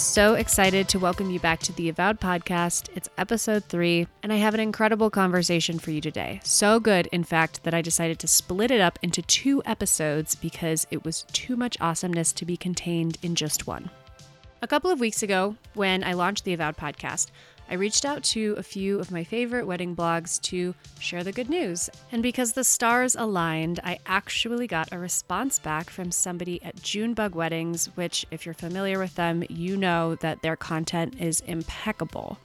So excited to welcome you back to the Avowed podcast. It's episode three, and I have an incredible conversation for you today. So good, in fact, that I decided to split it up into two episodes because it was too much awesomeness to be contained in just one. A couple of weeks ago, when I launched the Avowed podcast, I reached out to a few of my favorite wedding blogs to share the good news. And because the stars aligned, I actually got a response back from somebody at Junebug Weddings, which, if you're familiar with them, you know that their content is impeccable.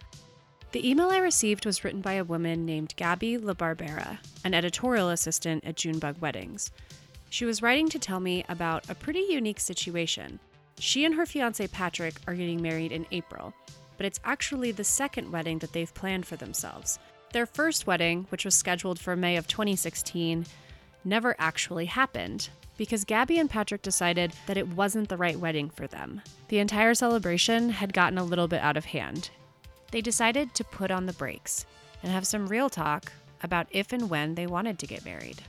The email I received was written by a woman named Gabby LaBarbara, an editorial assistant at Junebug Weddings. She was writing to tell me about a pretty unique situation. She and her fiance Patrick are getting married in April, but it's actually the second wedding that they've planned for themselves. Their first wedding, which was scheduled for May of 2016, never actually happened because Gabby and Patrick decided that it wasn't the right wedding for them. The entire celebration had gotten a little bit out of hand. They decided to put on the brakes and have some real talk about if and when they wanted to get married.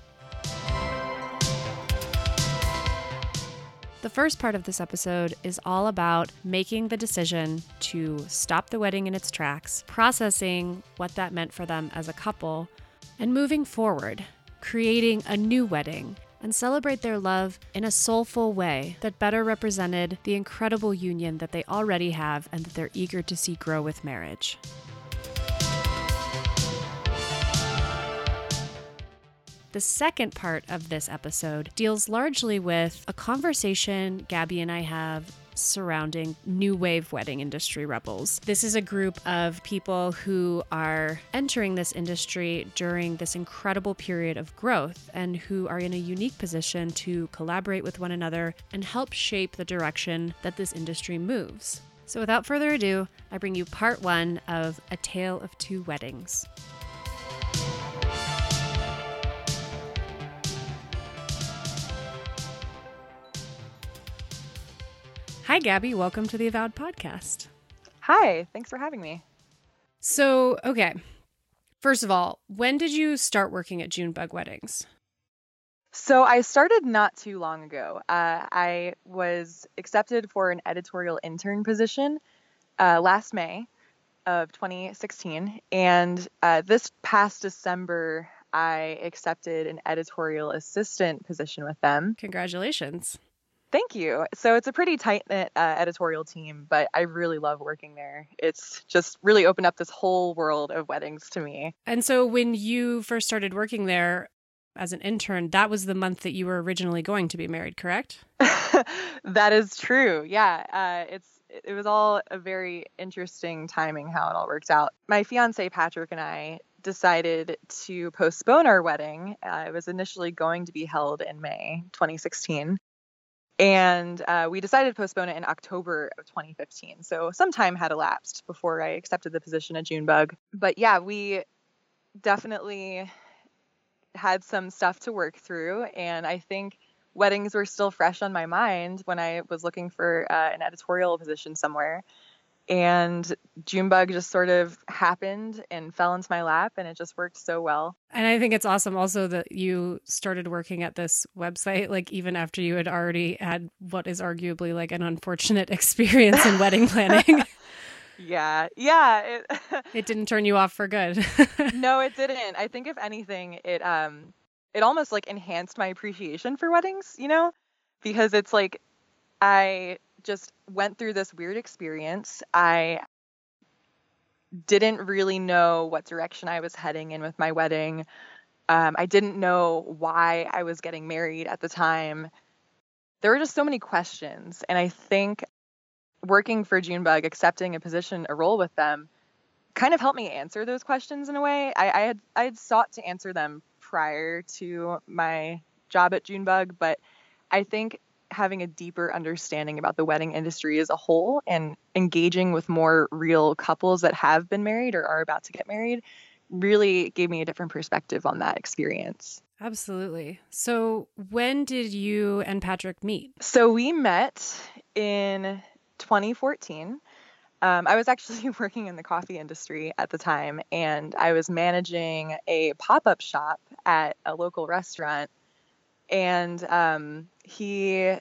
The first part of this episode is all about making the decision to stop the wedding in its tracks, processing what that meant for them as a couple, and moving forward, creating a new wedding and celebrate their love in a soulful way that better represented the incredible union that they already have and that they're eager to see grow with marriage. The second part of this episode deals largely with a conversation Gabby and I have surrounding new wave wedding industry rebels. This is a group of people who are entering this industry during this incredible period of growth and who are in a unique position to collaborate with one another and help shape the direction that this industry moves. So, without further ado, I bring you part one of A Tale of Two Weddings. Hi, Gabby. Welcome to the Avowed podcast. Hi, thanks for having me. So, okay. First of all, when did you start working at Junebug Weddings? So, I started not too long ago. Uh, I was accepted for an editorial intern position uh, last May of 2016. And uh, this past December, I accepted an editorial assistant position with them. Congratulations. Thank you. So it's a pretty tight knit uh, editorial team, but I really love working there. It's just really opened up this whole world of weddings to me. And so when you first started working there as an intern, that was the month that you were originally going to be married, correct? that is true. Yeah. Uh, it's it was all a very interesting timing how it all worked out. My fiance Patrick and I decided to postpone our wedding. Uh, it was initially going to be held in May 2016 and uh, we decided to postpone it in October of 2015. So some time had elapsed before I accepted the position at Junebug. But yeah, we definitely had some stuff to work through, and I think weddings were still fresh on my mind when I was looking for uh, an editorial position somewhere and Junebug just sort of happened and fell into my lap and it just worked so well. And I think it's awesome also that you started working at this website like even after you had already had what is arguably like an unfortunate experience in wedding planning. yeah. Yeah, it It didn't turn you off for good. no, it didn't. I think if anything it um it almost like enhanced my appreciation for weddings, you know? Because it's like I just went through this weird experience. I didn't really know what direction I was heading in with my wedding. Um, I didn't know why I was getting married at the time. There were just so many questions. And I think working for Junebug, accepting a position, a role with them, kind of helped me answer those questions in a way. I, I had I had sought to answer them prior to my job at Junebug, but I think having a deeper understanding about the wedding industry as a whole and engaging with more real couples that have been married or are about to get married really gave me a different perspective on that experience. Absolutely. So, when did you and Patrick meet? So, we met in 2014. Um, I was actually working in the coffee industry at the time, and I was managing a pop up shop at a local restaurant and um, he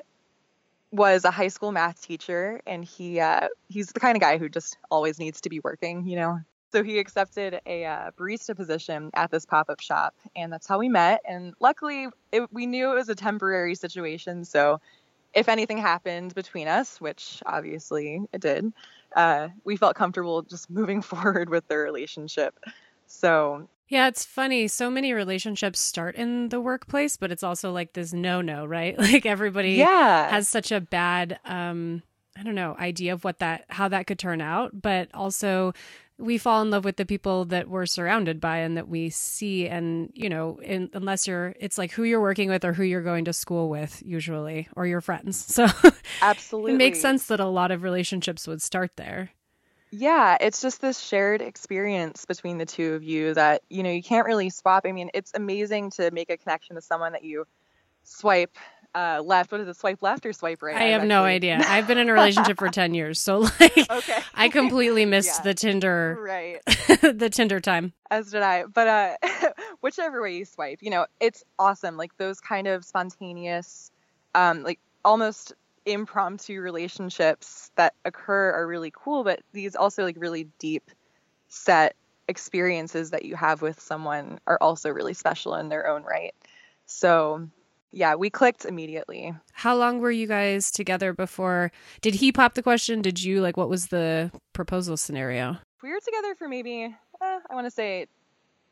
was a high school math teacher, and he uh, he's the kind of guy who just always needs to be working, you know. So he accepted a uh, barista position at this pop up shop, and that's how we met. And luckily, it, we knew it was a temporary situation. So if anything happened between us, which obviously it did, uh, we felt comfortable just moving forward with the relationship. So yeah, it's funny. So many relationships start in the workplace, but it's also like this no no, right? Like everybody yeah. has such a bad um I don't know, idea of what that how that could turn out, but also we fall in love with the people that we're surrounded by and that we see and you know in, unless you're it's like who you're working with or who you're going to school with usually or your friends so absolutely it makes sense that a lot of relationships would start there yeah it's just this shared experience between the two of you that you know you can't really swap i mean it's amazing to make a connection with someone that you swipe uh, left. What is it? Swipe left or swipe right? I have actually... no idea. I've been in a relationship for ten years, so like, okay. I completely missed yeah. the Tinder, right? the Tinder time. As did I. But uh, whichever way you swipe, you know, it's awesome. Like those kind of spontaneous, um, like almost impromptu relationships that occur are really cool. But these also like really deep set experiences that you have with someone are also really special in their own right. So yeah, we clicked immediately. How long were you guys together before? Did he pop the question? Did you like? What was the proposal scenario? We were together for maybe uh, I want to say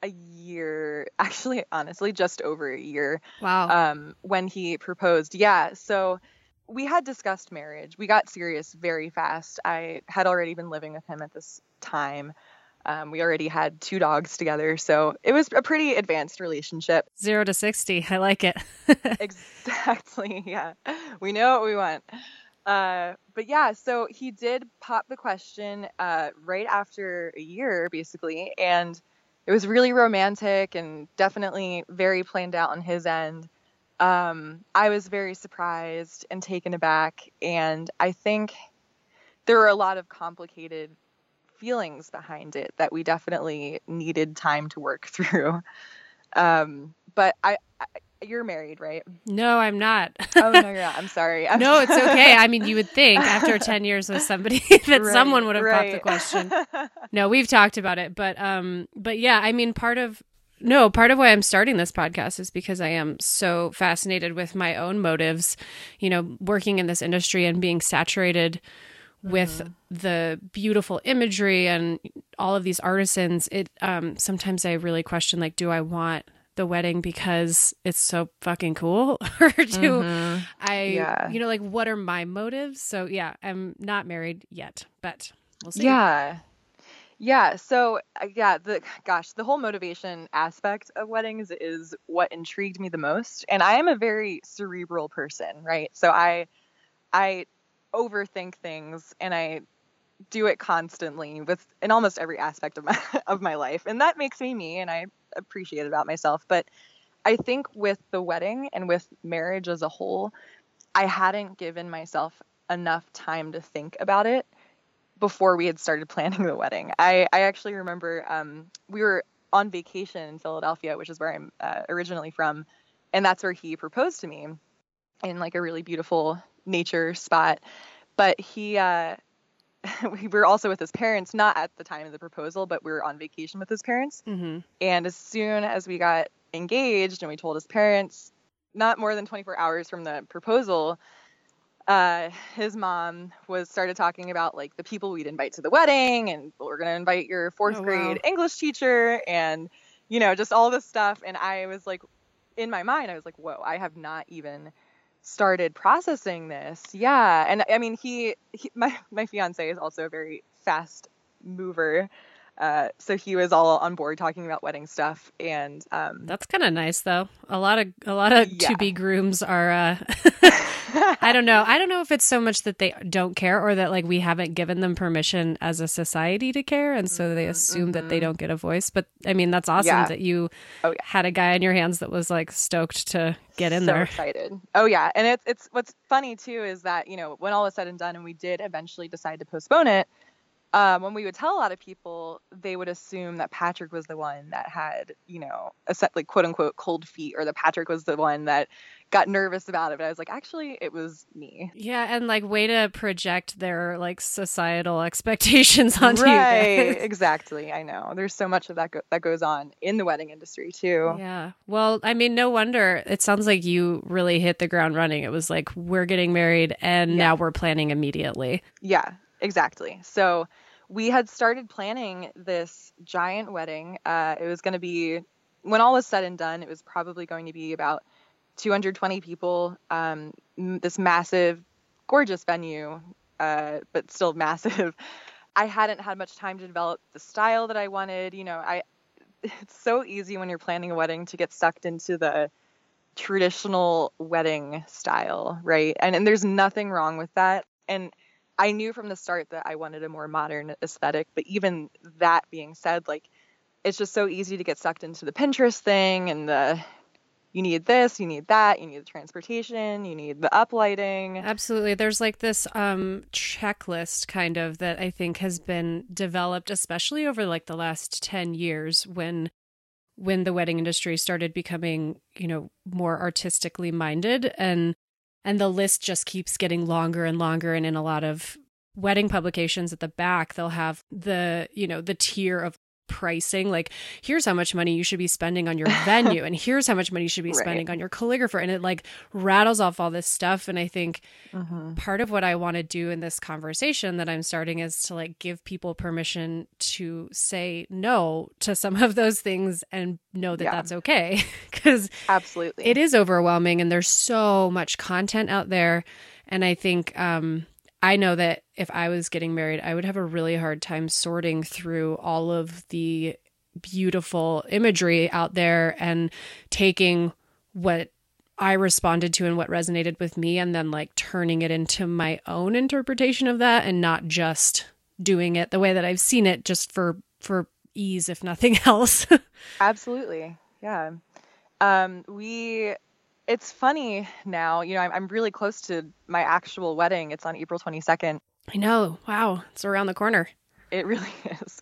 a year. Actually, honestly, just over a year. Wow. Um, when he proposed, yeah. So we had discussed marriage. We got serious very fast. I had already been living with him at this time. Um, we already had two dogs together, so it was a pretty advanced relationship. Zero to 60. I like it. exactly. Yeah. We know what we want. Uh, but yeah, so he did pop the question uh, right after a year, basically. And it was really romantic and definitely very planned out on his end. Um, I was very surprised and taken aback. And I think there were a lot of complicated feelings behind it that we definitely needed time to work through. Um, but I, I, you're married, right? No, I'm not. oh no, you're not. I'm sorry. I'm no, it's okay. I mean, you would think after 10 years with somebody that right, someone would have right. popped the question. No, we've talked about it, but um, but yeah, I mean, part of no, part of why I'm starting this podcast is because I am so fascinated with my own motives, you know, working in this industry and being saturated with mm-hmm. the beautiful imagery and all of these artisans it um sometimes i really question like do i want the wedding because it's so fucking cool or do mm-hmm. i yeah. you know like what are my motives so yeah i'm not married yet but we'll see yeah yeah so uh, yeah the gosh the whole motivation aspect of weddings is what intrigued me the most and i am a very cerebral person right? So i i overthink things and I do it constantly with in almost every aspect of my of my life and that makes me me and I appreciate about myself but I think with the wedding and with marriage as a whole I hadn't given myself enough time to think about it before we had started planning the wedding. I, I actually remember um, we were on vacation in Philadelphia, which is where I'm uh, originally from, and that's where he proposed to me in like a really beautiful nature spot. But he, uh, we were also with his parents, not at the time of the proposal, but we were on vacation with his parents. Mm-hmm. And as soon as we got engaged and we told his parents, not more than 24 hours from the proposal, uh, his mom was started talking about like the people we'd invite to the wedding, and we're gonna invite your fourth oh, grade wow. English teacher, and you know just all this stuff. And I was like, in my mind, I was like, whoa, I have not even started processing this. Yeah, and I mean, he, he my my fiance is also a very fast mover. Uh, so he was all on board talking about wedding stuff, and um, that's kind of nice, though. A lot of a lot of yeah. to be grooms are. Uh, I don't know. I don't know if it's so much that they don't care, or that like we haven't given them permission as a society to care, and so they assume mm-hmm. that they mm-hmm. don't get a voice. But I mean, that's awesome yeah. that you oh, yeah. had a guy in your hands that was like stoked to get in so there. Excited. Oh yeah, and it's it's what's funny too is that you know when all is said and done, and we did eventually decide to postpone it um, when we would tell a lot of people, they would assume that Patrick was the one that had, you know, a set like quote unquote cold feet, or that Patrick was the one that got nervous about it, but I was like, actually, it was me. Yeah, and like way to project their like societal expectations onto right, you. Right, exactly. I know. There's so much of that go- that goes on in the wedding industry too. Yeah. Well, I mean, no wonder. It sounds like you really hit the ground running. It was like we're getting married and yeah. now we're planning immediately. Yeah, exactly. So we had started planning this giant wedding. Uh, it was going to be when all was said and done, it was probably going to be about 220 people, um, this massive, gorgeous venue, uh, but still massive. I hadn't had much time to develop the style that I wanted. You know, I it's so easy when you're planning a wedding to get sucked into the traditional wedding style, right? And and there's nothing wrong with that. And I knew from the start that I wanted a more modern aesthetic, but even that being said, like it's just so easy to get sucked into the Pinterest thing and the you need this, you need that, you need the transportation, you need the uplighting. Absolutely. There's like this um checklist kind of that I think has been developed especially over like the last 10 years when when the wedding industry started becoming, you know, more artistically minded and and the list just keeps getting longer and longer. And in a lot of wedding publications at the back they'll have the you know the tier of pricing like here's how much money you should be spending on your venue and here's how much money you should be right. spending on your calligrapher and it like rattles off all this stuff and i think mm-hmm. part of what i want to do in this conversation that i'm starting is to like give people permission to say no to some of those things and know that yeah. that's okay because absolutely it is overwhelming and there's so much content out there and i think um I know that if I was getting married, I would have a really hard time sorting through all of the beautiful imagery out there and taking what I responded to and what resonated with me and then like turning it into my own interpretation of that and not just doing it the way that I've seen it just for for ease if nothing else. Absolutely. Yeah. Um we it's funny now, you know, I'm, I'm really close to my actual wedding. It's on April 22nd. I know. Wow. It's around the corner. It really is.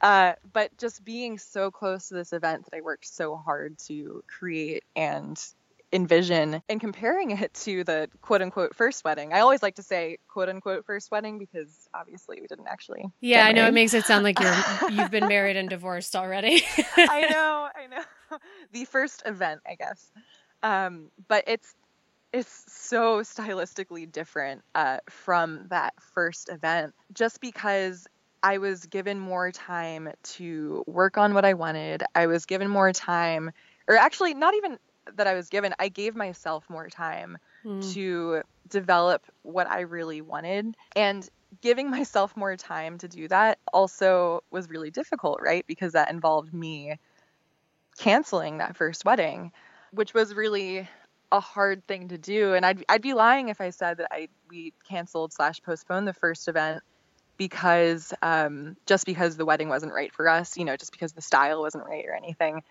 Uh, but just being so close to this event that I worked so hard to create and envision and comparing it to the quote unquote first wedding. I always like to say quote unquote first wedding because obviously we didn't actually. Yeah, I know it makes it sound like you're you've been married and divorced already. I know, I know. The first event, I guess. Um, but it's it's so stylistically different uh, from that first event just because I was given more time to work on what I wanted. I was given more time, or actually, not even that I was given, I gave myself more time mm. to develop what I really wanted. And giving myself more time to do that also was really difficult, right? Because that involved me canceling that first wedding which was really a hard thing to do. And I'd I'd be lying if I said that I we canceled slash postponed the first event because um, just because the wedding wasn't right for us, you know, just because the style wasn't right or anything.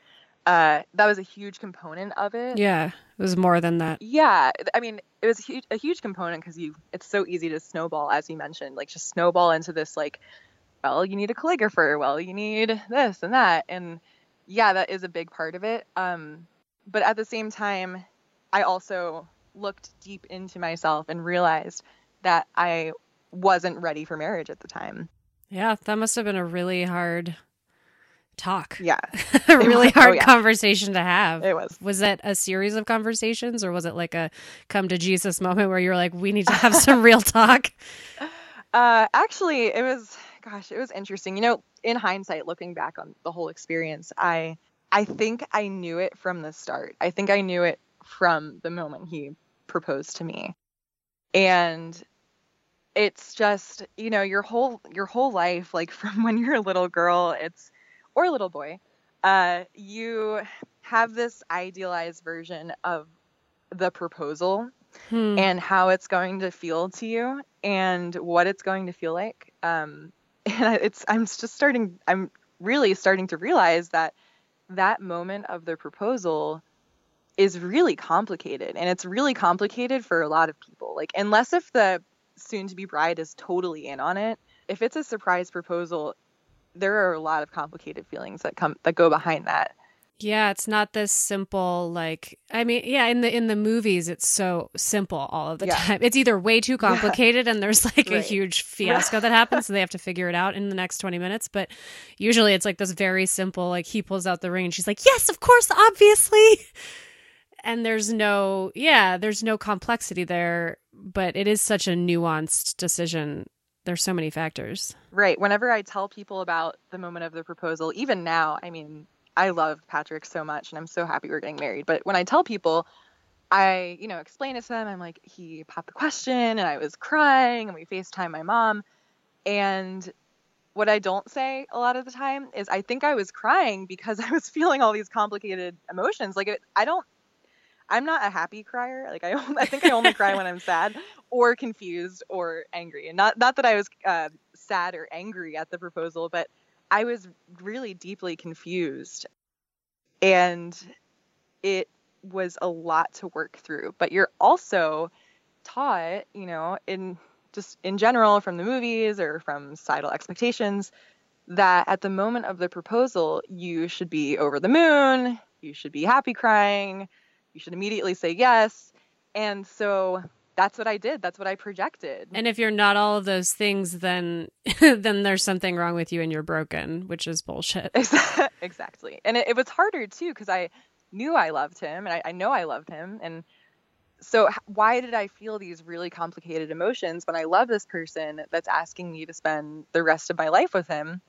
Uh, that was a huge component of it. Yeah, it was more than that. Yeah, I mean, it was a huge, a huge component because you it's so easy to snowball, as you mentioned, like just snowball into this like, well, you need a calligrapher, well, you need this and that, and yeah, that is a big part of it. Um, but at the same time, I also looked deep into myself and realized that I wasn't ready for marriage at the time. Yeah, that must have been a really hard talk. Yeah. a really hard oh, yeah. conversation to have. It was. Was that a series of conversations or was it like a come to Jesus moment where you're like, we need to have some real talk? Uh, actually, it was, gosh, it was interesting. You know, in hindsight, looking back on the whole experience, I I think I knew it from the start. I think I knew it from the moment he proposed to me. And it's just, you know, your whole your whole life like from when you're a little girl, it's or a little boy, uh you have this idealized version of the proposal hmm. and how it's going to feel to you and what it's going to feel like. Um and it's I'm just starting I'm really starting to realize that that moment of the proposal is really complicated and it's really complicated for a lot of people. Like unless if the soon to be bride is totally in on it if it's a surprise proposal there are a lot of complicated feelings that come that go behind that Yeah, it's not this simple like I mean, yeah, in the in the movies it's so simple all of the Yeah. time. It's either way too complicated and there's like a huge fiasco that happens and they have to figure it out in the next 20 minutes, but usually it's like this very simple like he pulls out the ring and she's like, "Yes, of course, obviously." And there's no yeah, there's no complexity there, but it is such a nuanced decision. There's so many factors. Right. Whenever I tell people about the moment of the proposal, even now, I mean, I love Patrick so much and I'm so happy we're getting married. But when I tell people, I, you know, explain it to them, I'm like, he popped the question and I was crying and we FaceTime my mom. And what I don't say a lot of the time is I think I was crying because I was feeling all these complicated emotions. Like, it, I don't, I'm not a happy crier. Like, I, I think I only cry when I'm sad or confused or angry. And not, not that I was uh, sad or angry at the proposal, but I was really deeply confused. And it was a lot to work through. But you're also taught, you know, in just in general from the movies or from societal expectations, that at the moment of the proposal, you should be over the moon, you should be happy crying, you should immediately say yes. And so that's what I did. That's what I projected. And if you're not all of those things, then then there's something wrong with you and you're broken, which is bullshit. Exactly. And it, it was harder too because I knew I loved him and I, I know I loved him. And so, why did I feel these really complicated emotions when I love this person that's asking me to spend the rest of my life with him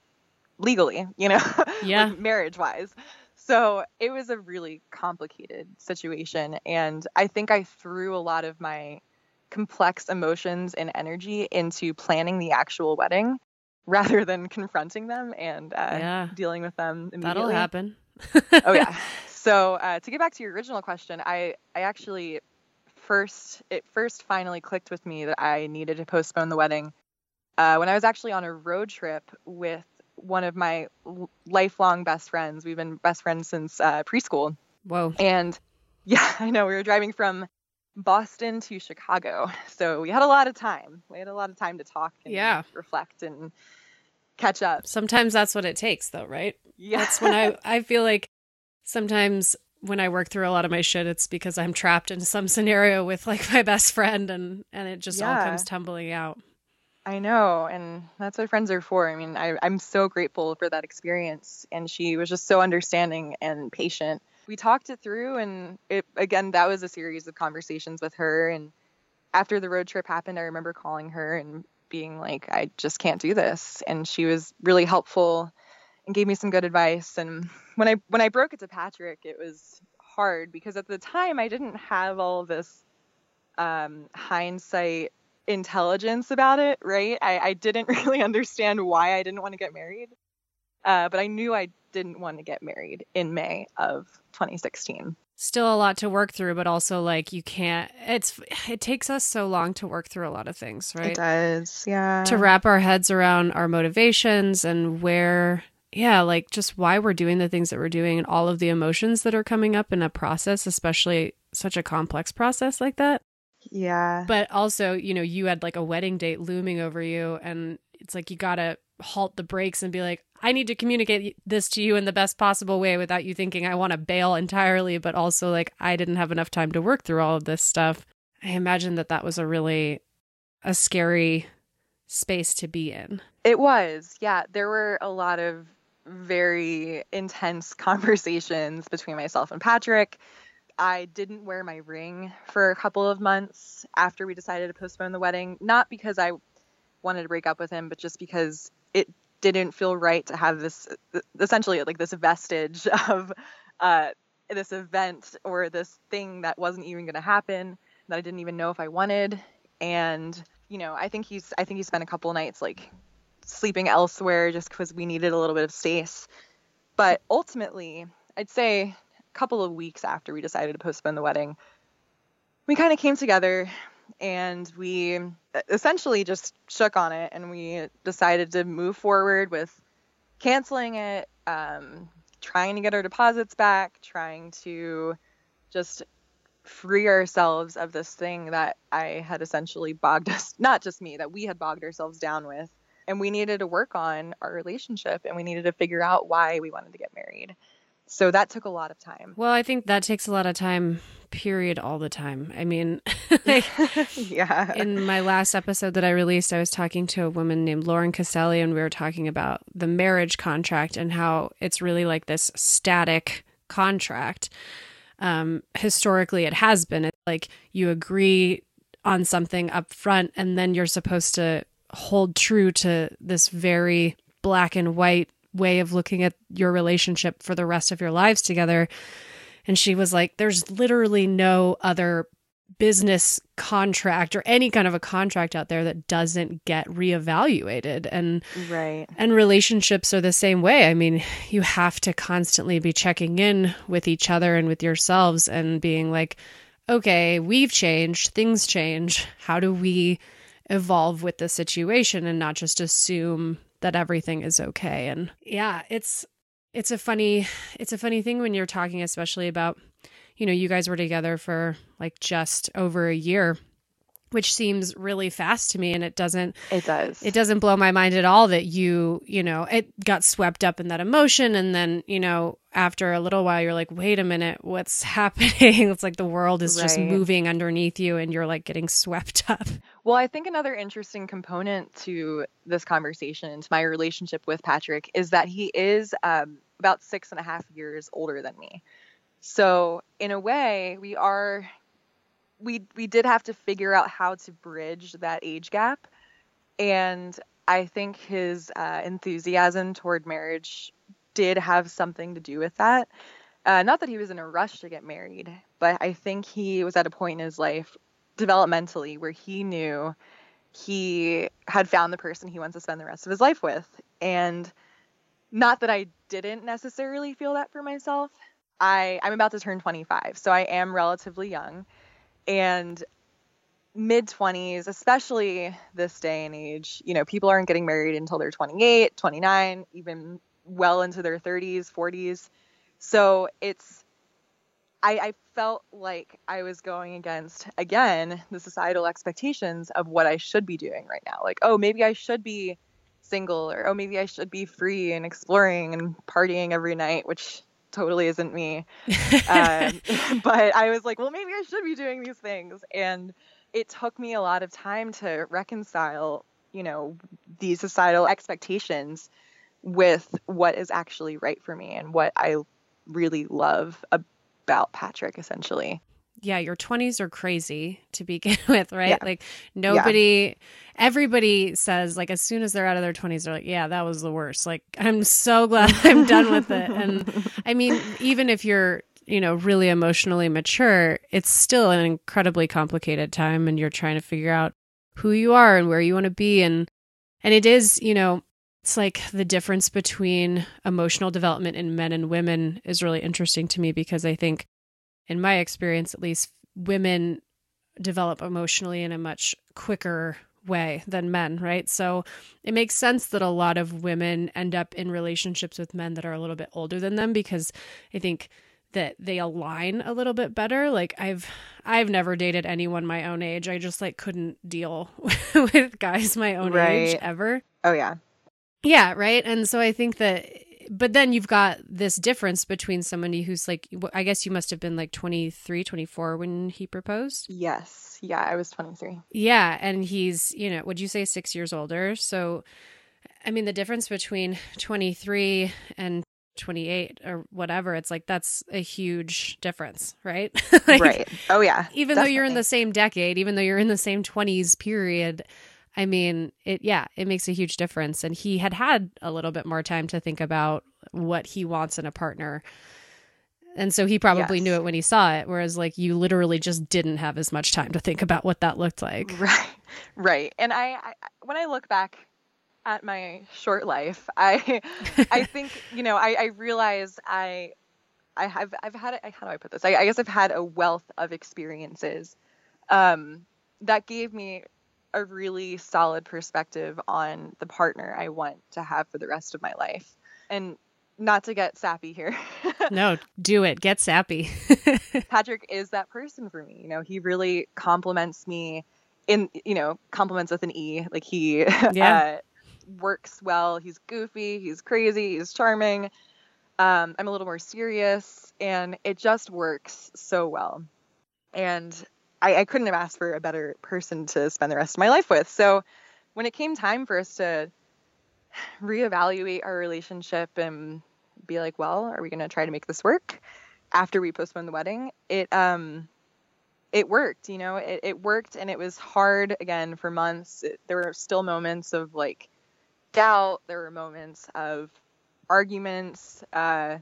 legally, you know, Yeah. marriage wise? So, it was a really complicated situation. And I think I threw a lot of my complex emotions and energy into planning the actual wedding rather than confronting them and uh, Yeah. dealing with them immediately. That'll happen. oh yeah. So uh, to get back to your original question, I I actually first it first finally clicked with me that I needed to postpone the wedding uh, when I was actually on a road trip with one of my lifelong best friends. We've been best friends since uh, preschool, Whoa. and yeah, I know we were driving from Boston to Chicago, so we had a lot of time. We had a lot of time to talk and Yeah. reflect and catch up. Sometimes that's what it takes though, right? Yeah, That's when I I feel like sometimes when I work through a lot of my shit, it's because I'm trapped in some scenario with like my best friend and and it just all comes tumbling out. I know, and that's what friends are for. I mean, I, I'm so grateful for that experience, and she was just so understanding and patient. We talked it through, and it again, that was a series of conversations with her. And after the road trip happened, I remember calling her and being like, "I just can't do this," and she was really helpful and gave me some good advice. And when I when I broke it to Patrick, it was hard because at the time I didn't have all this um, hindsight intelligence about it, right? I, I didn't really understand why I didn't want to get married, uh, but I knew I didn't want to get married in May of 2016. Still a lot to work through, but also like you can't it's it takes us so long to work through a lot of things, right? It does, yeah. to wrap our heads around our motivations and where yeah like just why we're doing the things that we're doing and all of the emotions that are coming up in a process especially such a complex process like that yeah. but also you know you had like a wedding date looming over you and it's like you gotta halt the brakes and be like i need to communicate this to you in the best possible way without you thinking i want to bail entirely but also like i didn't have enough time to work through all of this stuff i imagine that that was a really a scary space to be in It was, yeah. There were a lot of very intense conversations between myself and Patrick. I didn't wear my ring for a couple of months after we decided to postpone the wedding, not because I wanted to break up with him, but just because it didn't feel right to have this essentially like this vestige of uh, this event or this thing that wasn't even going to happen that I didn't even know if I wanted. And you know, I think he's I think he spent a couple nights like sleeping elsewhere just because we needed a little bit of space. But ultimately, I'd say a couple of weeks after we decided to postpone the wedding, we kind of came together and we essentially just shook on it and we decided to move forward with canceling it, um, trying to get our deposits back, trying to just free ourselves of this thing that I had essentially bogged us, not just me, that we had bogged ourselves down with. And we needed to work on our relationship and we needed to figure out why we wanted to get married. So that took a lot of time. Well, I think that takes a lot of time period all the time. I mean, like, yeah. In my last episode that I released, I was talking to a woman named Lauren Caselli, and we were talking about the marriage contract and how it's really like this static contract. Um, historically, it has been it's like you agree on something up front, and then you're supposed to hold true to this very black and white way of looking at your relationship for the rest of your lives together. And she was like, there's literally no other business contract or any kind of a contract out there that doesn't get reevaluated. And right. and relationships are the same way. I mean you have to constantly be checking in with each other and with yourselves and being like okay we've changed things change. How do we evolve with the situation and not just assume that everything is okay. And yeah it's it's a funny it's a funny thing when you're talking especially about you know you guys were together for like just over a year which seems really fast to me and it doesn't it does it doesn't blow my mind at all that you you know it got swept up in that emotion and then you know after a little while you're like wait a minute what's happening it's like the world is right. just moving underneath you and you're like getting swept up well i think another interesting component to this conversation to my relationship with patrick is that he is um, about six and a half years older than me. So in a way, we are we we did have to figure out how to bridge that age gap, and I think his uh, enthusiasm toward marriage did have something to do with that. Uh, not that he was in a rush to get married, but I think he was at a point in his life developmentally where he knew he had found the person he wants to spend the rest of his life with. And not that I didn't necessarily feel that for myself. I I'm about to turn 25, so I am relatively young. And mid 20s, especially this day and age, you know, people aren't getting married until they're 28, 29, even well into their 30s, 40s. So it's I, I felt like I was going against again the societal expectations of what I should be doing right now. Like, oh, maybe I should be single or oh maybe I should be free and exploring and partying every night, which totally isn't me. um, but I was like, well, maybe I should be doing these things, and it took me a lot of time to reconcile, you know, these societal expectations with what is actually right for me and what I really love about Patrick, essentially yeah, your 20s are crazy to begin with, right? Yeah. Like nobody, yeah. everybody says, like, as soon as they're out of their 20s, they're like, yeah, that was the worst. Like, I'm so glad I'm done with it. And I mean, even if you're, you know, really emotionally mature, it's still an incredibly complicated time and you're trying to figure out who you are and where you want to be. And, and it is, you know, it's like the difference between emotional development in men and women is really interesting to me because I think in my experience at least, women develop emotionally in a much quicker way than men, right? So it makes sense that a lot of women end up in relationships with men that are a little bit older than them because I think that they align a little bit better. Like I've I've never dated anyone my own age. I just like couldn't deal with guys my own right. age ever. Oh yeah. Yeah, right? And so I think that but then you've got this difference between somebody who's like i guess you must have been like 23 24 when he proposed? Yes. Yeah i was 23 yeah and he's you know would you say six years older? So i mean the difference between 23 and 28 or whatever it's like that's a huge difference right? Like, right. Oh yeah. even definitely. though you're in the same decade even though you're in the same 20s period I mean, it yeah, it makes a huge difference and he had had a little bit more time to think about what he wants in a partner. And so he probably yes. knew it when he saw it whereas like you literally just didn't have as much time to think about what that looked like. Right. Right. And I, I when I look back at my short life, I I think, you know, I I realize I I have I've had how do I put this? I, I guess I've had a wealth of experiences um, that gave me a really solid perspective on the partner I want to have for the rest of my life. And not to get sappy here. no, do it. Get sappy. Patrick is that person for me. You know, he really compliments me in, you know, compliments with an E. Like he yeah. uh, works well. He's goofy. He's crazy. He's charming. Um, I'm a little more serious, and it just works so well. And I, I couldn't have asked for a better person to spend the rest of my life with. So when it came time for us to reevaluate our relationship and be like, well, are we going to try to make this work after we postponed the wedding? It um it worked, you know, it, it worked and it was hard again for months. It, there were still moments of like doubt. There were moments of arguments. Uh,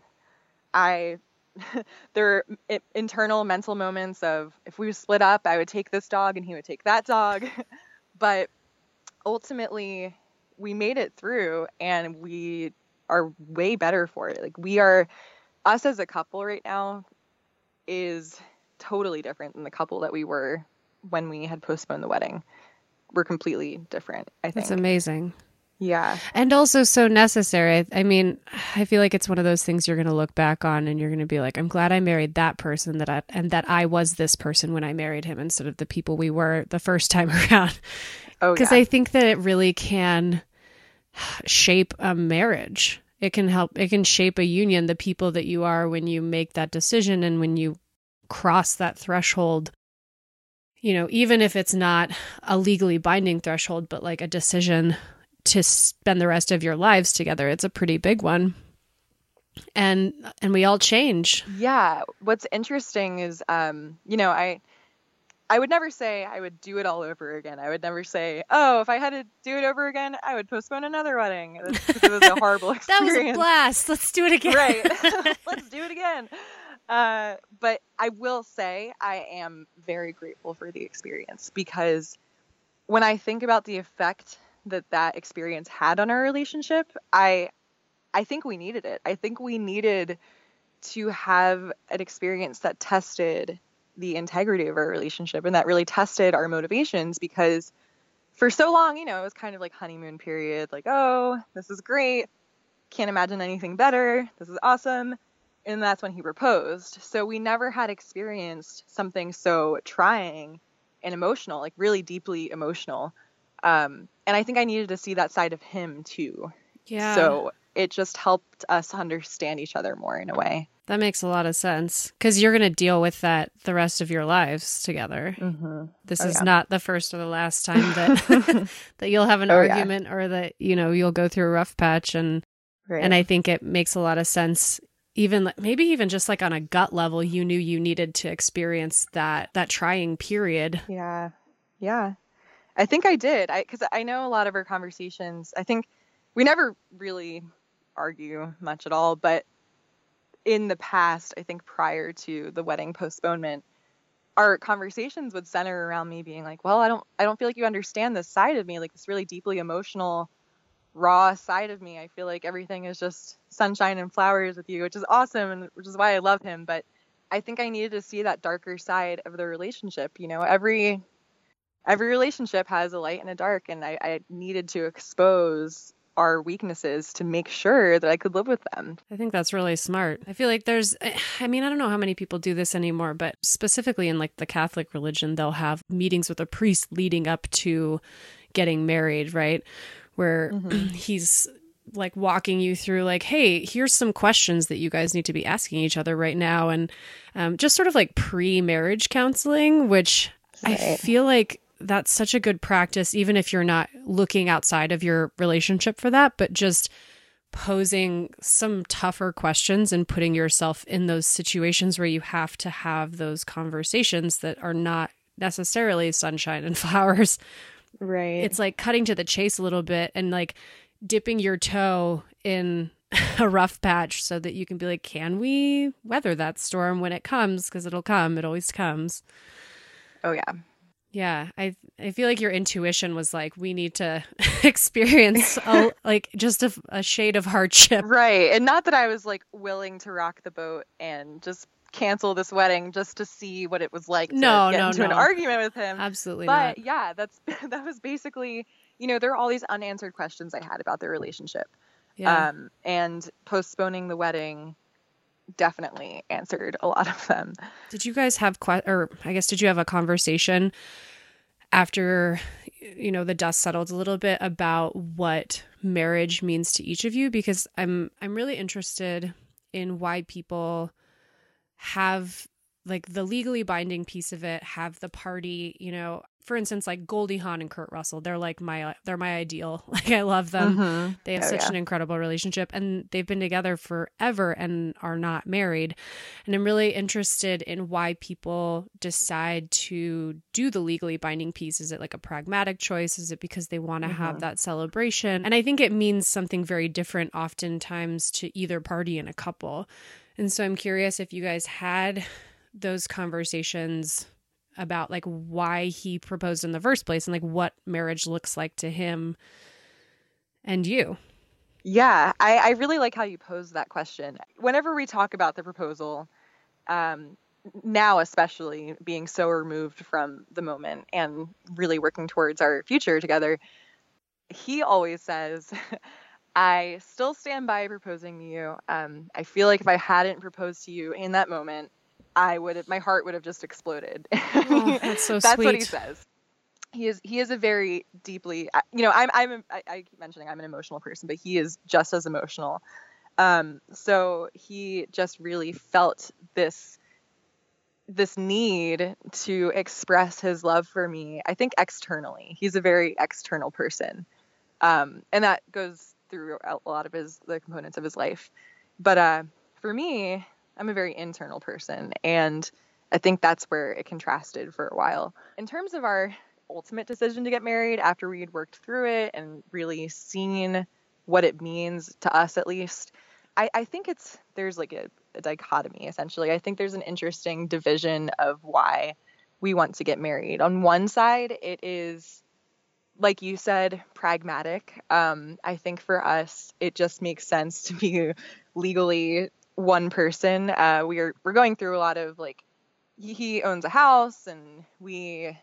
I there were internal mental moments of if we split up, I would take this dog and he would take that dog. but ultimately, we made it through and we are way better for it. Like we are us as a couple right now is totally different than the couple that we were when we had postponed the wedding. We're completely different, I think. It's amazing. Yeah. And also so necessary. I mean, I feel like it's one of those things you're going to look back on and you're going to be like, I'm glad I married that person that I, and that I was this person when I married him instead of the people we were the first time around. Oh, Because yeah. I think that it really can shape a marriage. It can help, it can shape a union, the people that you are when you make that decision and when you cross that threshold. You know, even if it's not a legally binding threshold, but like a decision to spend the rest of your lives together, it's a pretty big one. And and we all change. Yeah. What's interesting is, um, you know, I, I would never say I would do it all over again. I would never say, oh, if I had to do it over again, I would postpone another wedding. It was a horrible experience. That was a blast. Let's do it again. right. Let's do it again. Uh, but I will say I am very grateful for the experience because when I think about the effect that that experience had on our relationship, I I think we needed it. I think we needed to have an experience that tested the integrity of our relationship and that really tested our motivations because for so long, you know, it was kind of like honeymoon period, like, oh, this is great. Can't imagine anything better. This is awesome. And that's when he proposed. So we never had experienced something so trying and emotional, like really deeply emotional. Um, and I think I needed to see that side of him too. Yeah. So it just helped us understand each other more in a way. That makes a lot of sense because you're going to deal with that the rest of your lives together. Mm-hmm. This Oh, is yeah. not the first or the last time that that you'll have an Oh, yeah. argument or that you know you'll go through a rough patch and Right. and I think it makes a lot of sense. Even like- maybe even just like on a gut level, you knew you needed to experience that that trying period. Yeah. Yeah. I think I did. I cuz I know a lot of our conversations. I think we never really argue much at all, but in the past, I think prior to the wedding postponement, our conversations would center around me being like, "Well, I don't I don't feel like you understand this side of me, like this really deeply emotional raw side of me. I feel like everything is just sunshine and flowers with you, which is awesome and which is why I love him, but I think I needed to see that darker side of the relationship. You know, every every relationship has a light and a dark, and I, I needed to expose our weaknesses to make sure that I could live with them. I think that's really smart. I feel like there's, I mean, I don't know how many people do this anymore, but specifically in like the Catholic religion, they'll have meetings with a priest leading up to getting married, right? Where he's like walking you through, like, hey, here's some questions that you guys need to be asking each other right now. And um, just sort of like pre marriage counseling, which I feel like that's such a good practice, even if you're not looking outside of your relationship for that, but just posing some tougher questions and putting yourself in those situations where you have to have those conversations that are not necessarily sunshine and flowers. Right. It's like cutting to the chase a little bit and like dipping your toe in a rough patch so that you can be like, can we weather that storm when it comes? Because it'll come, it always comes. oh yeah. Yeah, I I feel like your intuition was like we need to experience a, like just a, a shade of hardship. Right. And not that I was like willing to rock the boat and just cancel this wedding just to see what it was like to No, get no, into an argument with him. Absolutely but not. yeah, that's that was basically, you know, there are all these unanswered questions I had about their relationship. Yeah. Um, and postponing the wedding definitely answered a lot of them. did you guys have que- or I guess did you have a conversation after you know the dust settled a little bit about what marriage means to each of you because I'm I'm really interested in why people have like the legally binding piece of it have the party you know for instance like goldie hawn and kurt russell they're like my they're my ideal. Like i love them. Mm-hmm. they have oh, such yeah. an incredible relationship and they've been together forever and are not married. And i'm really interested in why people decide to do the legally binding piece. Is it like a pragmatic choice? Is it because they want to mm-hmm. have that celebration? And i think it means something very different oftentimes to either party in a couple. And so i'm curious if you guys had those conversations about like why he proposed in the first place and like what marriage looks like to him and you. Yeah, I, I really like how you pose that question. Whenever we talk about the proposal, um, now especially being so removed from the moment and really working towards our future together, he always says, I still stand by proposing to you. Um, I feel like if I hadn't proposed to you in that moment, I would have, my heart would have just exploded. Oh, that's so that's sweet. what he says. He is he is a very deeply you know I'm I'm I, I keep mentioning I'm an emotional person, but he is just as emotional. Um, so he just really felt this this need to express his love for me. I think externally, he's a very external person, um, and that goes through a lot of his the components of his life. But uh, for me, I'm a very internal person. And I think that's where it contrasted for a while. In terms of our ultimate decision to get married, after we had worked through it and really seen what it means to us at least, I, I think it's there's like a, a dichotomy essentially. I think there's an interesting division of why we want to get married. On one side, it is like you said, pragmatic. Um, I think for us, it just makes sense to be legally one person. Uh, we're we're going through a lot of like he owns a house and we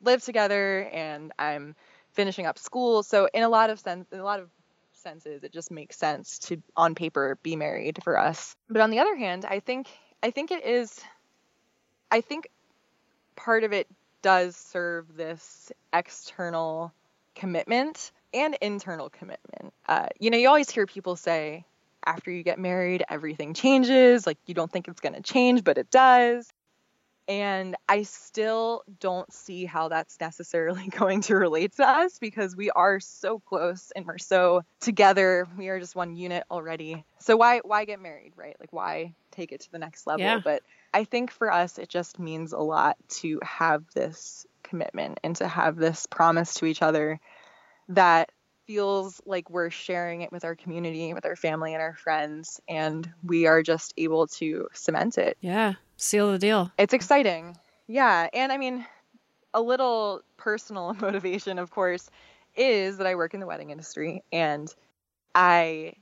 live together and I'm finishing up school. So in a lot of sense in a lot of senses it just makes sense to on paper be married for us. But on the other hand, I think I think it is I think part of it does serve this external commitment and internal commitment. Uh, you know, you always hear people say, after you get married, everything changes. Like you don't think it's going to change, but it does. And I still don't see how that's necessarily going to relate to us because we are so close and we're so together. We are just one unit already. So why why get married, right? Like why take it to the next level? Yeah. But I think for us it just means a lot to have this commitment and to have this promise to each other that feels like we're sharing it with our community, with our family and our friends, and we are just able to cement it. Yeah, seal the deal. It's exciting. Yeah. And I mean, a little personal motivation, of course, is that I work in the wedding industry and I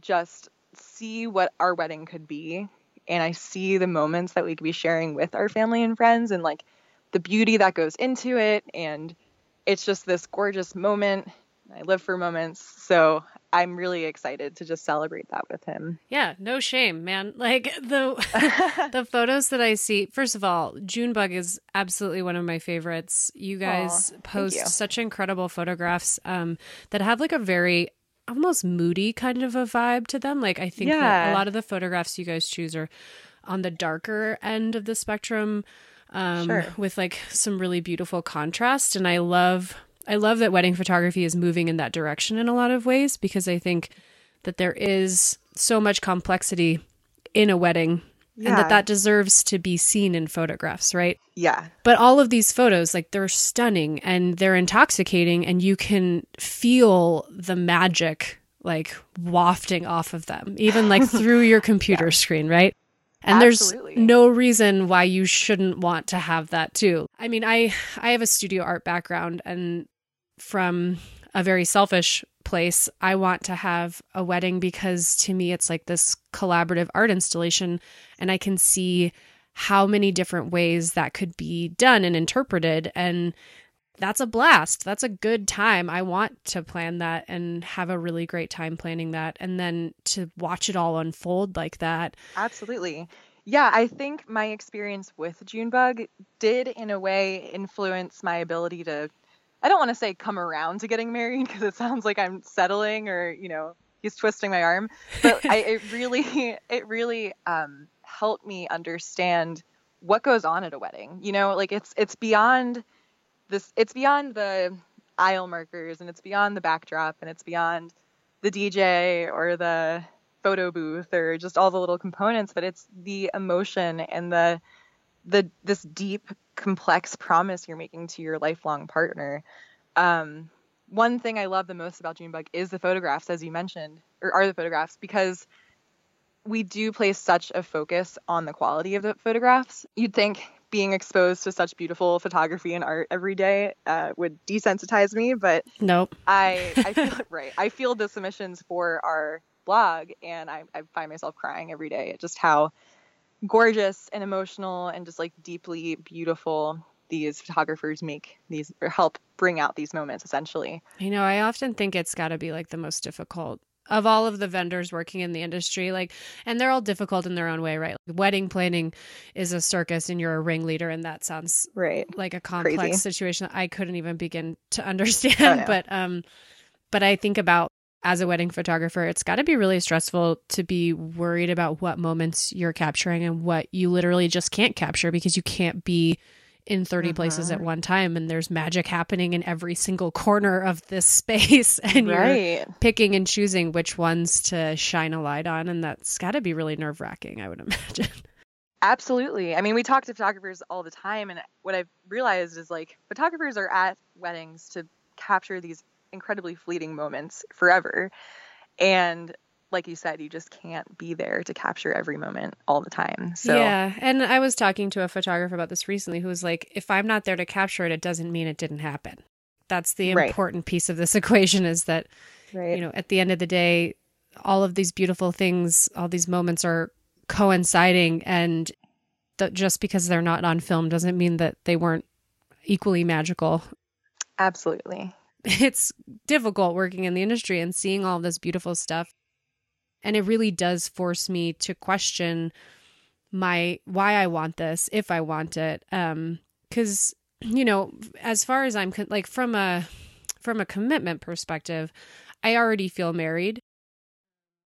just see what our wedding could be. And I see the moments that we could be sharing with our family and friends and like the beauty that goes into it. And it's just this gorgeous moment I live for moments. So I'm really excited to just celebrate that with him. Yeah, no shame, man. Like the the photos that I see, first of all, Junebug is absolutely one of my favorites. You guys Aww, post you. such incredible photographs um, that have like a very almost moody kind of a vibe to them. Like I think yeah. that a lot of the photographs you guys choose are on the darker end of the spectrum. Um, sure. with like some really beautiful contrast and I love I love that wedding photography is moving in that direction in a lot of ways because I think that there is so much complexity in a wedding yeah. and that that deserves to be seen in photographs, right? Yeah. But all of these photos, like they're stunning and they're intoxicating, and you can feel the magic like wafting off of them, even like through your computer yeah. screen, right? And Absolutely. there's no reason why you shouldn't want to have that too. I mean, I I have a studio art background and from a very selfish place, I want to have a wedding because to me it's like this collaborative art installation and I can see how many different ways that could be done and interpreted and that's a blast. That's a good time. I want to plan that and have a really great time planning that and then to watch it all unfold like that. Absolutely. Yeah, I think my experience with Junebug did in a way influence my ability to I don't want to say come around to getting married because it sounds like I'm settling or, you know, he's twisting my arm. But I, it really, it really um, helped me understand what goes on at a wedding. You know, like it's it's beyond this. It's beyond the aisle markers, and it's beyond the backdrop, and it's beyond the DJ or the photo booth or just all the little components. But it's the emotion and the the this deep, complex promise you're making to your lifelong partner. Um, one thing I love the most about Junebug is the photographs, as you mentioned, or are the photographs, because we do place such a focus on the quality of the photographs. You'd think being exposed to such beautiful photography and art every day uh, would desensitize me, but nope. I I feel right. I feel the submissions for our blog, and I, I find myself crying every day at just how gorgeous and emotional and just like deeply beautiful these photographers make these or help bring out these moments essentially. You know, I often think it's got to be like the most difficult of all of the vendors working in the industry like and they're all difficult in their own way right like, wedding planning is a circus and you're a ringleader and that sounds right like a complex Crazy. situation i couldn't even begin to understand oh, but um but i think about as a wedding photographer, it's got to be really stressful to be worried about what moments you're capturing and what you literally just can't capture because you can't be in 30 uh-huh. places at one time and there's magic happening in every single corner of this space and right. you're picking and choosing which ones to shine a light on and that's got to be really nerve-wracking i would imagine absolutely i mean we talk to photographers all the time and what i've realized is like photographers are at weddings to capture these incredibly fleeting moments forever. And like you said, you just can't be there to capture every moment all the time. So Yeah. And I was talking to a photographer about this recently who was like, if I'm not there to capture it, it doesn't mean it didn't happen. That's the important right. piece of this equation is that right. you know, at the end of the day, all of these beautiful things, all these moments are coinciding and just because they're not on film doesn't mean that they weren't equally magical. Absolutely it's difficult working in the industry and seeing all this beautiful stuff. And it really does force me to question my why I want this, if I want it. Um cuz you know, as far as I'm con- like from a from a commitment perspective, I already feel married.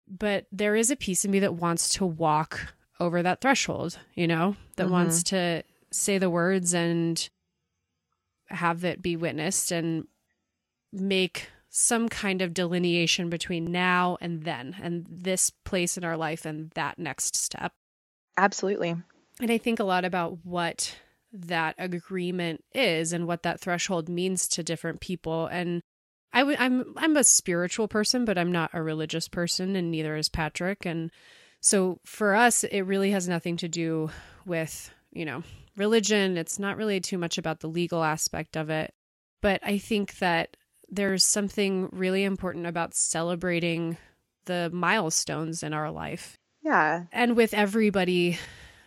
But there is a piece of me that wants to walk over that threshold, you know, that mm-hmm. wants to say the words and have it be witnessed and make some kind of delineation between now and then and this place in our life and that next step. Absolutely. And I think a lot about what that agreement is and what that threshold means to different people and i w- I'm I'm a spiritual person but I'm not a religious person and neither is Patrick and so for us it really has nothing to do with, you know, religion. It's not really too much about the legal aspect of it. But I think that there's something really important about celebrating the milestones in our life. Yeah. And with everybody,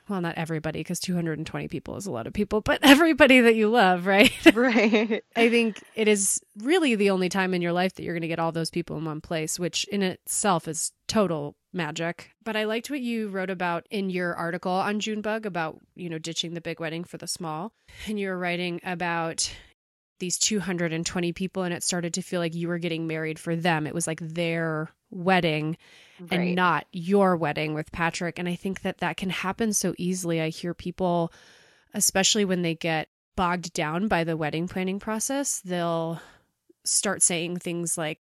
well, not everybody, because 220 people is a lot of people, but everybody that you love, right? Right. I think it is really the only time in your life that you're going to get all those people in one place, which in itself is total magic. But I liked what you wrote about in your article on Junebug about, you know, ditching the big wedding for the small. And you were writing about these 220 people and it started to feel like you were getting married for them. It was like their wedding right. and not your wedding with Patrick. And I think that that can happen so easily. I hear people, especially when they get bogged down by the wedding planning process, they'll start saying things like,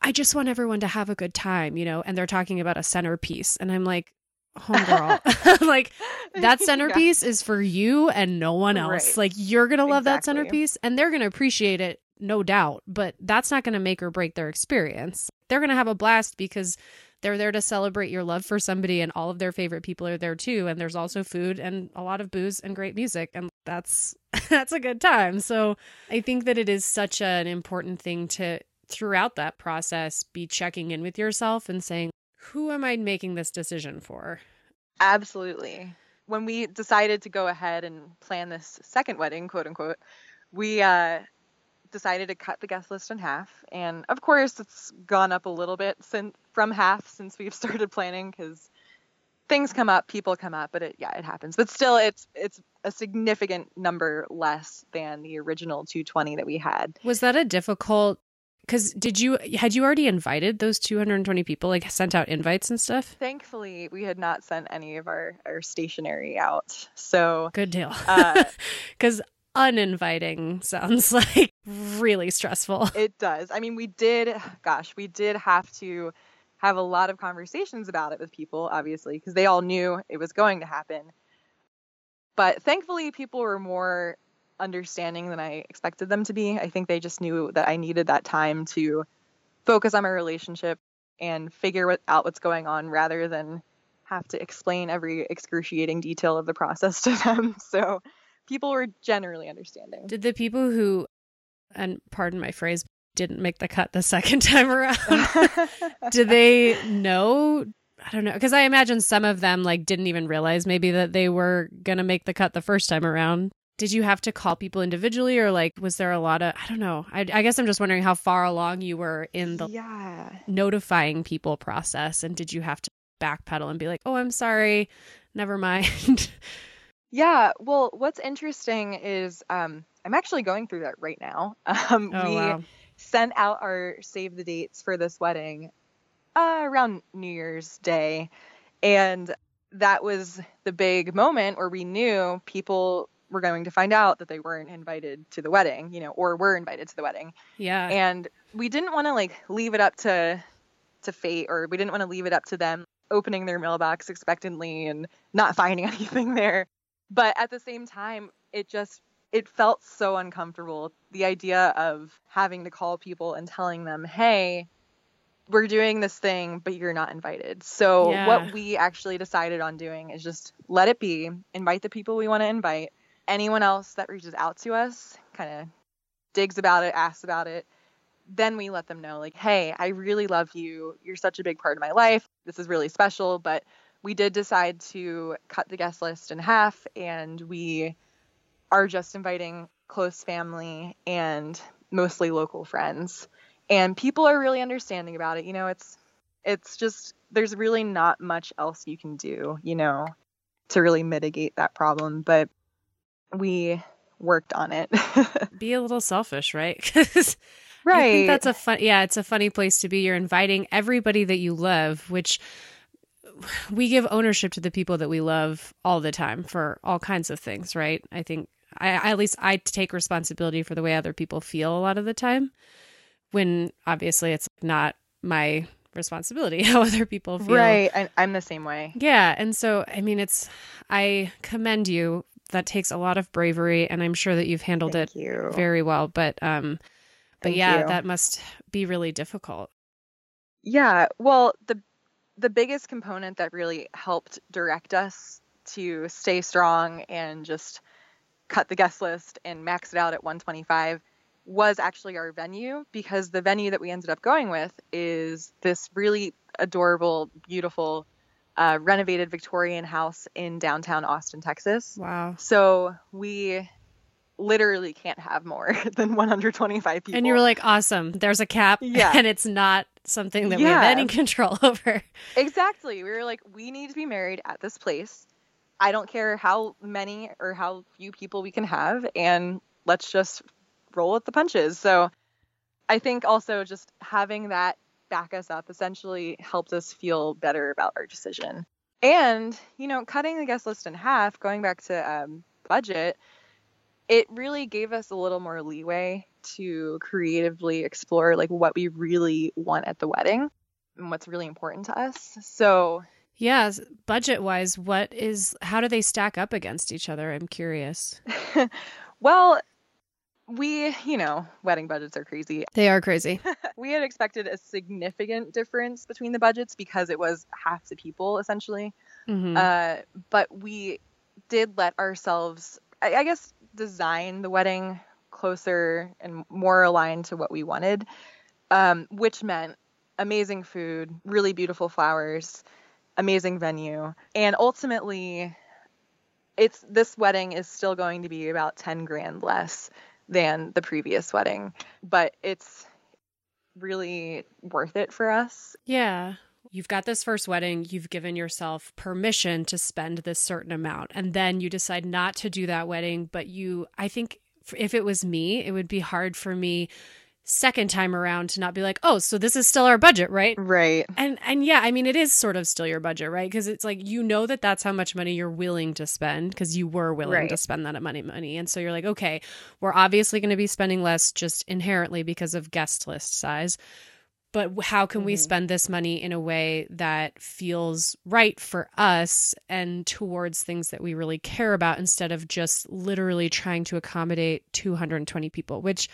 I just want everyone to have a good time, you know, and they're talking about a centerpiece. And I'm like, homegirl. like that centerpiece yeah. is for you and no one else. Right. Like you're going to love exactly. that centerpiece and they're going to appreciate it, no doubt, but that's not going to make or break their experience. They're going to have a blast because they're there to celebrate your love for somebody and all of their favorite people are there too and there's also food and a lot of booze and great music and that's that's a good time. So I think that it is such an important thing to throughout that process be checking in with yourself and saying who am I making this decision for? Absolutely. When we decided to go ahead and plan this second wedding, quote unquote, we uh, decided to cut the guest list in half. And of course, it's gone up a little bit since from half since we've started planning because things come up, people come up, but it, yeah, it happens. But still, it's it's a significant number less than the original 220 that we had. Was that a difficult Because did you had you already invited those 220 people, like sent out invites and stuff? Thankfully, we had not sent any of our our stationery out. So good deal. Because uh, uninviting sounds like really stressful. It does. I mean, we did. Gosh, we did have to have a lot of conversations about it with people, obviously, because they all knew it was going to happen. But thankfully, people were more understanding than I expected them to be. I think they just knew that I needed that time to focus on my relationship and figure what, out what's going on rather than have to explain every excruciating detail of the process to them. So people were generally understanding. Did the people who, and pardon my phrase, didn't make the cut the second time around, do they know? I don't know. Because I imagine some of them like didn't even realize maybe that they were going to make the cut the first time around did you have to call people individually or like was there a lot of i don't know i, I guess i'm just wondering how far along you were in the yeah. notifying people process and did you have to backpedal and be like oh i'm sorry never mind yeah well what's interesting is um, i'm actually going through that right now um, oh, we wow. sent out our save the dates for this wedding uh, around new year's day and that was the big moment where we knew people were going to find out that they weren't invited to the wedding, you know, or were invited to the wedding. Yeah. And we didn't want to like leave it up to to fate or we didn't want to leave it up to them opening their mailbox expectantly and not finding anything there. But at the same time, it just it felt so uncomfortable the idea of having to call people and telling them, "Hey, we're doing this thing, but you're not invited." So yeah. what we actually decided on doing is just let it be, invite the people we want to invite anyone else that reaches out to us kind of digs about it, asks about it, then we let them know, like, hey, I really love you. You're such a big part of my life. This is really special. But we did decide to cut the guest list in half and we are just inviting close family and mostly local friends. And people are really understanding about it. You know, it's it's just there's really not much else you can do, you know, to really mitigate that problem. But we worked on it. be a little selfish, right? Because right. I think that's a fun. Yeah, it's a funny place to be. You're inviting everybody that you love, which we give ownership to the people that we love all the time for all kinds of things, right? I think I at least I take responsibility for the way other people feel a lot of the time. When obviously it's not my responsibility how other people feel. Right. I, I'm the same way. Yeah. And so, I mean, it's, I commend you that takes a lot of bravery and i'm sure that you've handled Thank it you. very well but um but Thank yeah you. that must be really difficult Yeah, well, the the biggest component that really helped direct us to stay strong and just cut the guest list and max it out at 125 was actually our venue because the venue that we ended up going with is this really adorable, beautiful, uh, renovated Victorian house in downtown Austin, Texas. wow So we literally can't have more than 125 people. and you were like awesome there's a cap Yeah. and it's not something that we have any control over Exactly. We were like, we need to be married at this place. I don't care how many or how few people we can have, and let's just roll with the punches. So I think also just having that back us up essentially helped us feel better about our decision. And, you know, cutting the guest list in half, going back to um, budget, it really gave us a little more leeway to creatively explore like what we really want at the wedding and what's really important to us. So, yeah budget wise what is how do they stack up against each other i'm curious well, we, you know, wedding budgets are crazy. they are crazy We had expected a significant difference between the budgets because it was half the people essentially. Mhm. Uh, but we did let ourselves, I, I guess, design the wedding closer and more aligned to what we wanted, um, which meant amazing food, really beautiful flowers, amazing venue, and ultimately, it's this wedding is still going to be about 10 grand less than the previous wedding, but it's really worth it for us. Yeah. You've got this first wedding, you've given yourself permission to spend this certain amount, and then you decide not to do that wedding. But you, I think if it was me, it would be hard for me second time around to not be like, "Oh, so this is still our budget, right?" Right. And and yeah, I mean it is sort of still your budget, right? Because it's like you know that that's how much money you're willing to spend because you were willing Right. to spend that money money. And so you're like, "Okay, we're obviously going to be spending less just inherently because of guest list size." But how can we Mhm. spend this money in a way that feels right for us and towards things that we really care about instead of just literally trying to accommodate 220 people, which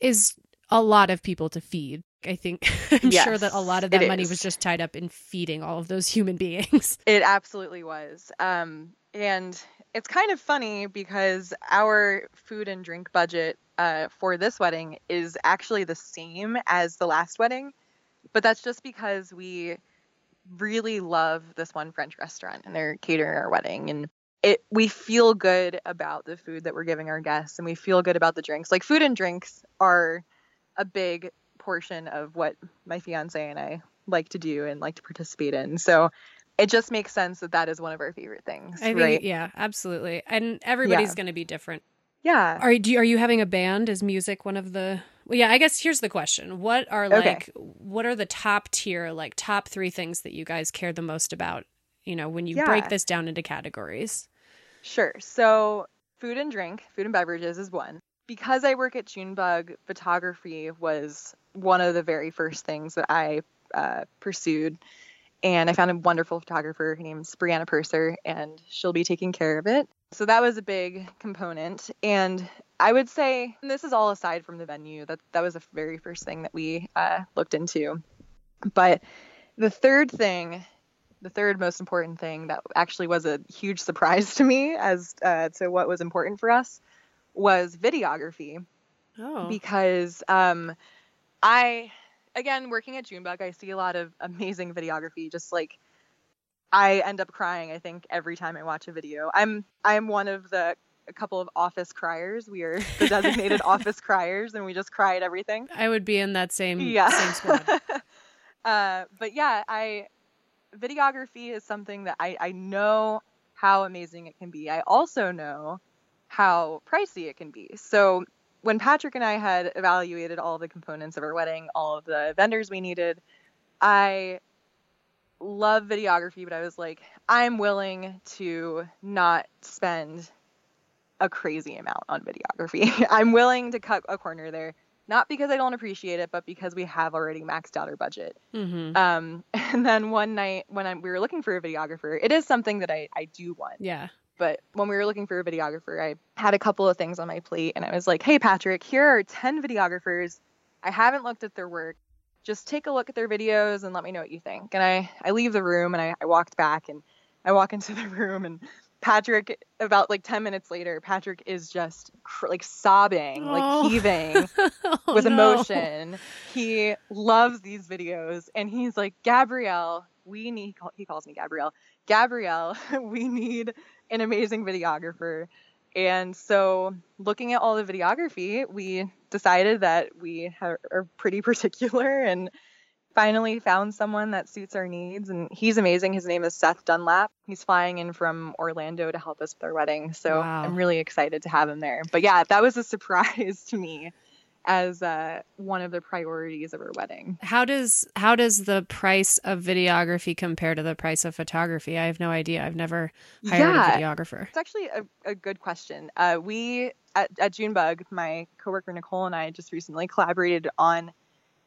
is a lot of people to feed. I think I'm sure that a lot of that money is. was just tied up in feeding all of those human beings. It absolutely was. Um, and it's kind of funny because our food and drink budget uh, for this wedding is actually the same as the last wedding, but that's just because we really love this one French restaurant and they're catering our wedding and it we feel good about the food that we're giving our guests and we feel good about the drinks. Like food and drinks are a big portion of what my fiance and I like to do and like to participate in. So it just makes sense that that is one of our favorite things, I think, right? yeah, absolutely. And everybody's Yeah. going to be different. Yeah. Are you, are you having a band? Is music one of the? Well, yeah. I guess here's the question: What are Okay. like? What are the top tier, like top three things that you guys care the most about? You know, when you break this down into categories. Sure. So, food and drink, food and beverages is one. Because I work at Junebug, photography was one of the very first things that I uh, pursued. And I found a wonderful photographer. Her name's Briana Purser, and she'll be taking care of it. So that was a big component. And I would say, this is all aside from the venue, that that was the very first thing that we uh, looked into. But the third thing the third most important thing that actually was a huge surprise to me as uh, to what was important for us was videography Oh, because um, I again working at Junebug I see a lot of amazing videography just like I end up crying I think every time I watch a video. I'm I'm one of the a couple of office criers. We are the designated office criers and we just cry at everything. I would be in that same yeah. same squad. uh, but yeah i videography is something that I, I know how amazing it can be. I also know how pricey it can be so when patrick and i had evaluated all the components of our wedding all of the vendors we needed i love videography but i was like i'm willing to not spend a crazy amount on videography i'm willing to cut a corner there not because I don't appreciate it, but because we have already maxed out our budget. hmm Um, and then one night when I, we were looking for a videographer, it is something that I, I do want. Yeah. But when we were looking for a videographer, I had a couple of things on my plate, and I was like, "Hey, Patrick, here are ten videographers. I haven't looked at their work. Just take a look at their videos and let me know what you think." And I, I leave the room, and I, I walked back, and I walk into the room, and Patrick, about like ten minutes later, Patrick is just cr- like sobbing, Oh. like heaving Oh, with no. emotion. He loves these videos and he's like, Gabrielle, we need, he calls me Gabrielle, Gabrielle, we need an amazing videographer. And so, looking at all the videography, we decided that we are pretty particular and finally found someone that suits our needs. And he's amazing. His name is Seth Dunlap. He's flying in from Orlando to help us with our wedding. So, Wow. I'm really excited to have him there. But yeah, that was a surprise to me as uh, one of the priorities of our wedding. How does how does the price of videography compare to the price of photography? I have no idea. I've never hired Yeah. a videographer. It's actually a, a good question. Uh, we at, at Junebug, my coworker Nicole and I just recently collaborated on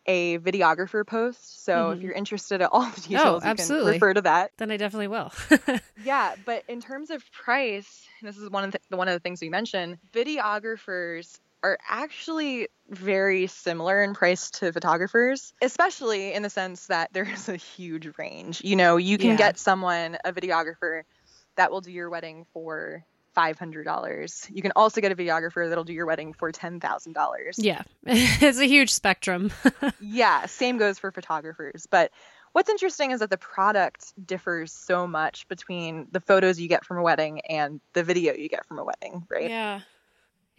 a videographer post. So Mhm. if you're interested at all the details, you absolutely. can refer to that. Then I definitely will. Yeah, but in terms of price, and this is one of the one of the things we mentioned. Videographers are actually very similar in price to photographers, especially in the sense that there's a huge range. You know, you can Yeah. get someone a videographer that will do your wedding for five hundred dollars. You can also get a videographer that'll do your wedding for ten thousand dollars. yeah, it's a huge spectrum. Yeah, same goes for photographers. But what's interesting is that the product differs so much between the photos you get from a wedding and the video you get from a wedding, right? Yeah.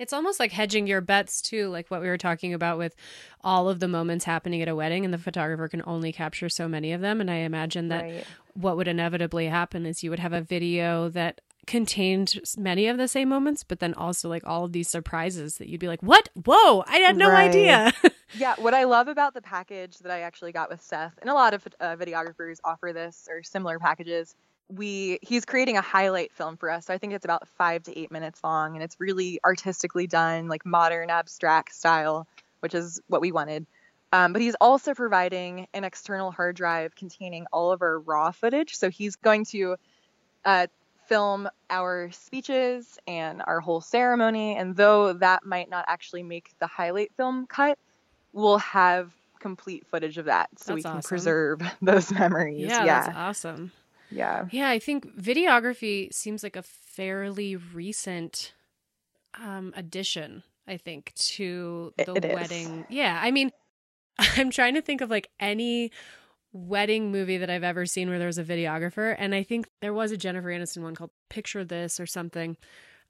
It's almost like hedging your bets too, like what we were talking about with all of the moments happening at a wedding, and the photographer can only capture so many of them. And I imagine that Right. what would inevitably happen is you would have a video that contained many of the same moments, but then also like all of these surprises that you'd be like, "What? Whoa! I had no Right. idea." Yeah, what I love about the package that I actually got with Seth, and a lot of uh, videographers offer this or similar packages. We he's creating a highlight film for us, so I think it's about five to eight minutes long, and it's really artistically done, like modern abstract style, which is what we wanted. Um, but he's also providing an external hard drive containing all of our raw footage. So he's going to uh, film our speeches and our whole ceremony. And though that might not actually make the highlight film cut, we'll have complete footage of that so we can awesome. preserve those memories. yeah, Yeah. that's awesome. Yeah. Yeah, I think videography seems like a fairly recent um addition, I think, to It- the it is. wedding. Yeah, I mean, I'm trying to think of like any wedding movie that I've ever seen where there was a videographer, and I think there was a Jennifer Aniston one called Picture This or something.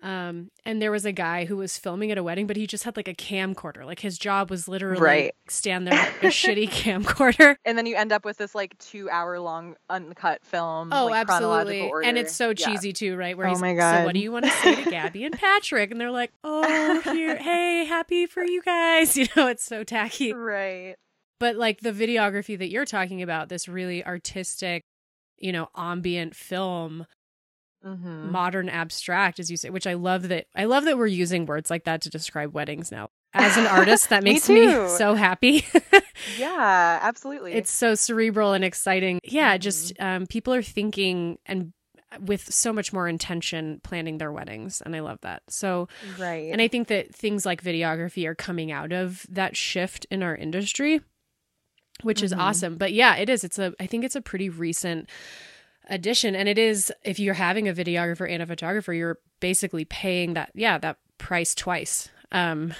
Um, and there was a guy who was filming at a wedding, but he just had like a camcorder. Like his job was literally Right. stand there with a shitty camcorder. And then you end up with this like two hour long uncut film. Oh, like, chronological absolutely. Order. And it's so Yeah. cheesy too, right? Where Oh he's my so what do you want to say to Gabby and Patrick? And they're like, Oh, here, hey, happy for you guys. You know, it's so tacky. Right. But like the videography that you're talking about, this really artistic, you know, ambient film, hmm modern abstract, as you say, which I love that I love that we're using words like that to describe weddings now. As an artist, that makes me, too. so happy. Yeah, absolutely. it's so cerebral and exciting. Yeah, Mhm. just um, people are thinking and with so much more intention planning their weddings, and I love that. So, right. and I think that things like videography are coming out of that shift in our industry, which is Mhm. awesome. But yeah, it is. It's a. I think it's a pretty recent addition, and it is. If you're having a videographer and a photographer, you're basically paying that. Yeah, that price twice. Um,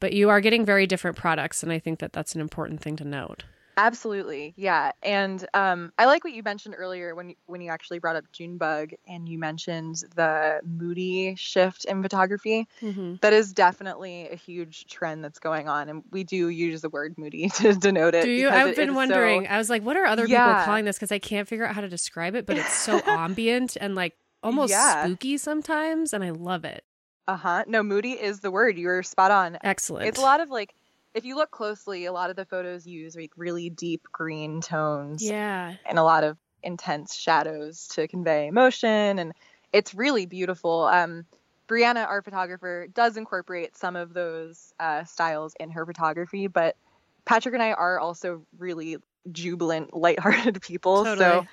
but you are getting very different products, and I think that that's an important thing to note. Absolutely, yeah. And um, I like what you mentioned earlier when you, when you actually brought up Junebug and you mentioned the moody shift in photography. Mm-hmm. That is definitely a huge trend that's going on, and we do use the word moody to denote it. Do you? I've it- been wondering. So, I was like, what are other people calling this? Because I can't figure out how to describe it, but it's so ambient and like almost Yeah. spooky sometimes, and I love it. uh huh. No, moody is the word. You're spot on. Excellent. It's a lot of like, if you look closely, a lot of the photos use like really deep green tones. Yeah. and a lot of intense shadows to convey emotion and it's really beautiful um briana our photographer does incorporate some of those uh, styles in her photography but patrick and i are also really jubilant lighthearted people so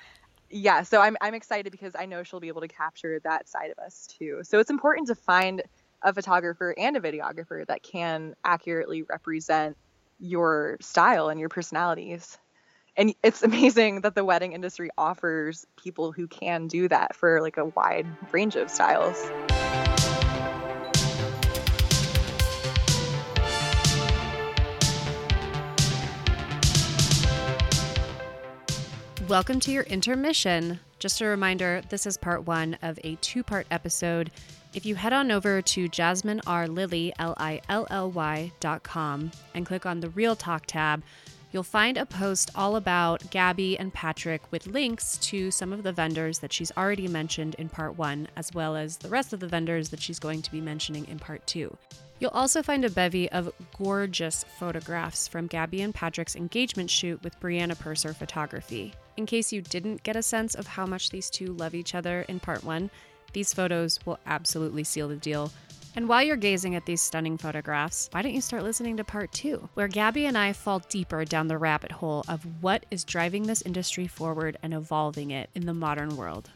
yeah so I'm, I'm excited because i know she'll be able to capture that side of us too so it's important to find a photographer and a videographer that can accurately represent your style and your personalities and it's amazing that the wedding industry offers people who can do that for like a wide range of styles Welcome to your intermission. Just a reminder this is part one of a two part episode. If you head on over to jasminerlily, L I L L Y dot com, and click on the Real Talk tab, you'll find a post all about Gabby and Patrick with links to some of the vendors that she's already mentioned in part one, as well as the rest of the vendors that she's going to be mentioning in part two. You'll also find a bevy of gorgeous photographs from Gabby and Patrick's engagement shoot with Briana Purser Photography. In case you didn't get a sense of how much these two love each other in part one, these photos will absolutely seal the deal. And while you're gazing at these stunning photographs, why don't you start listening to part two, where Gabby and I fall deeper down the rabbit hole of what is driving this industry forward and evolving it in the modern world.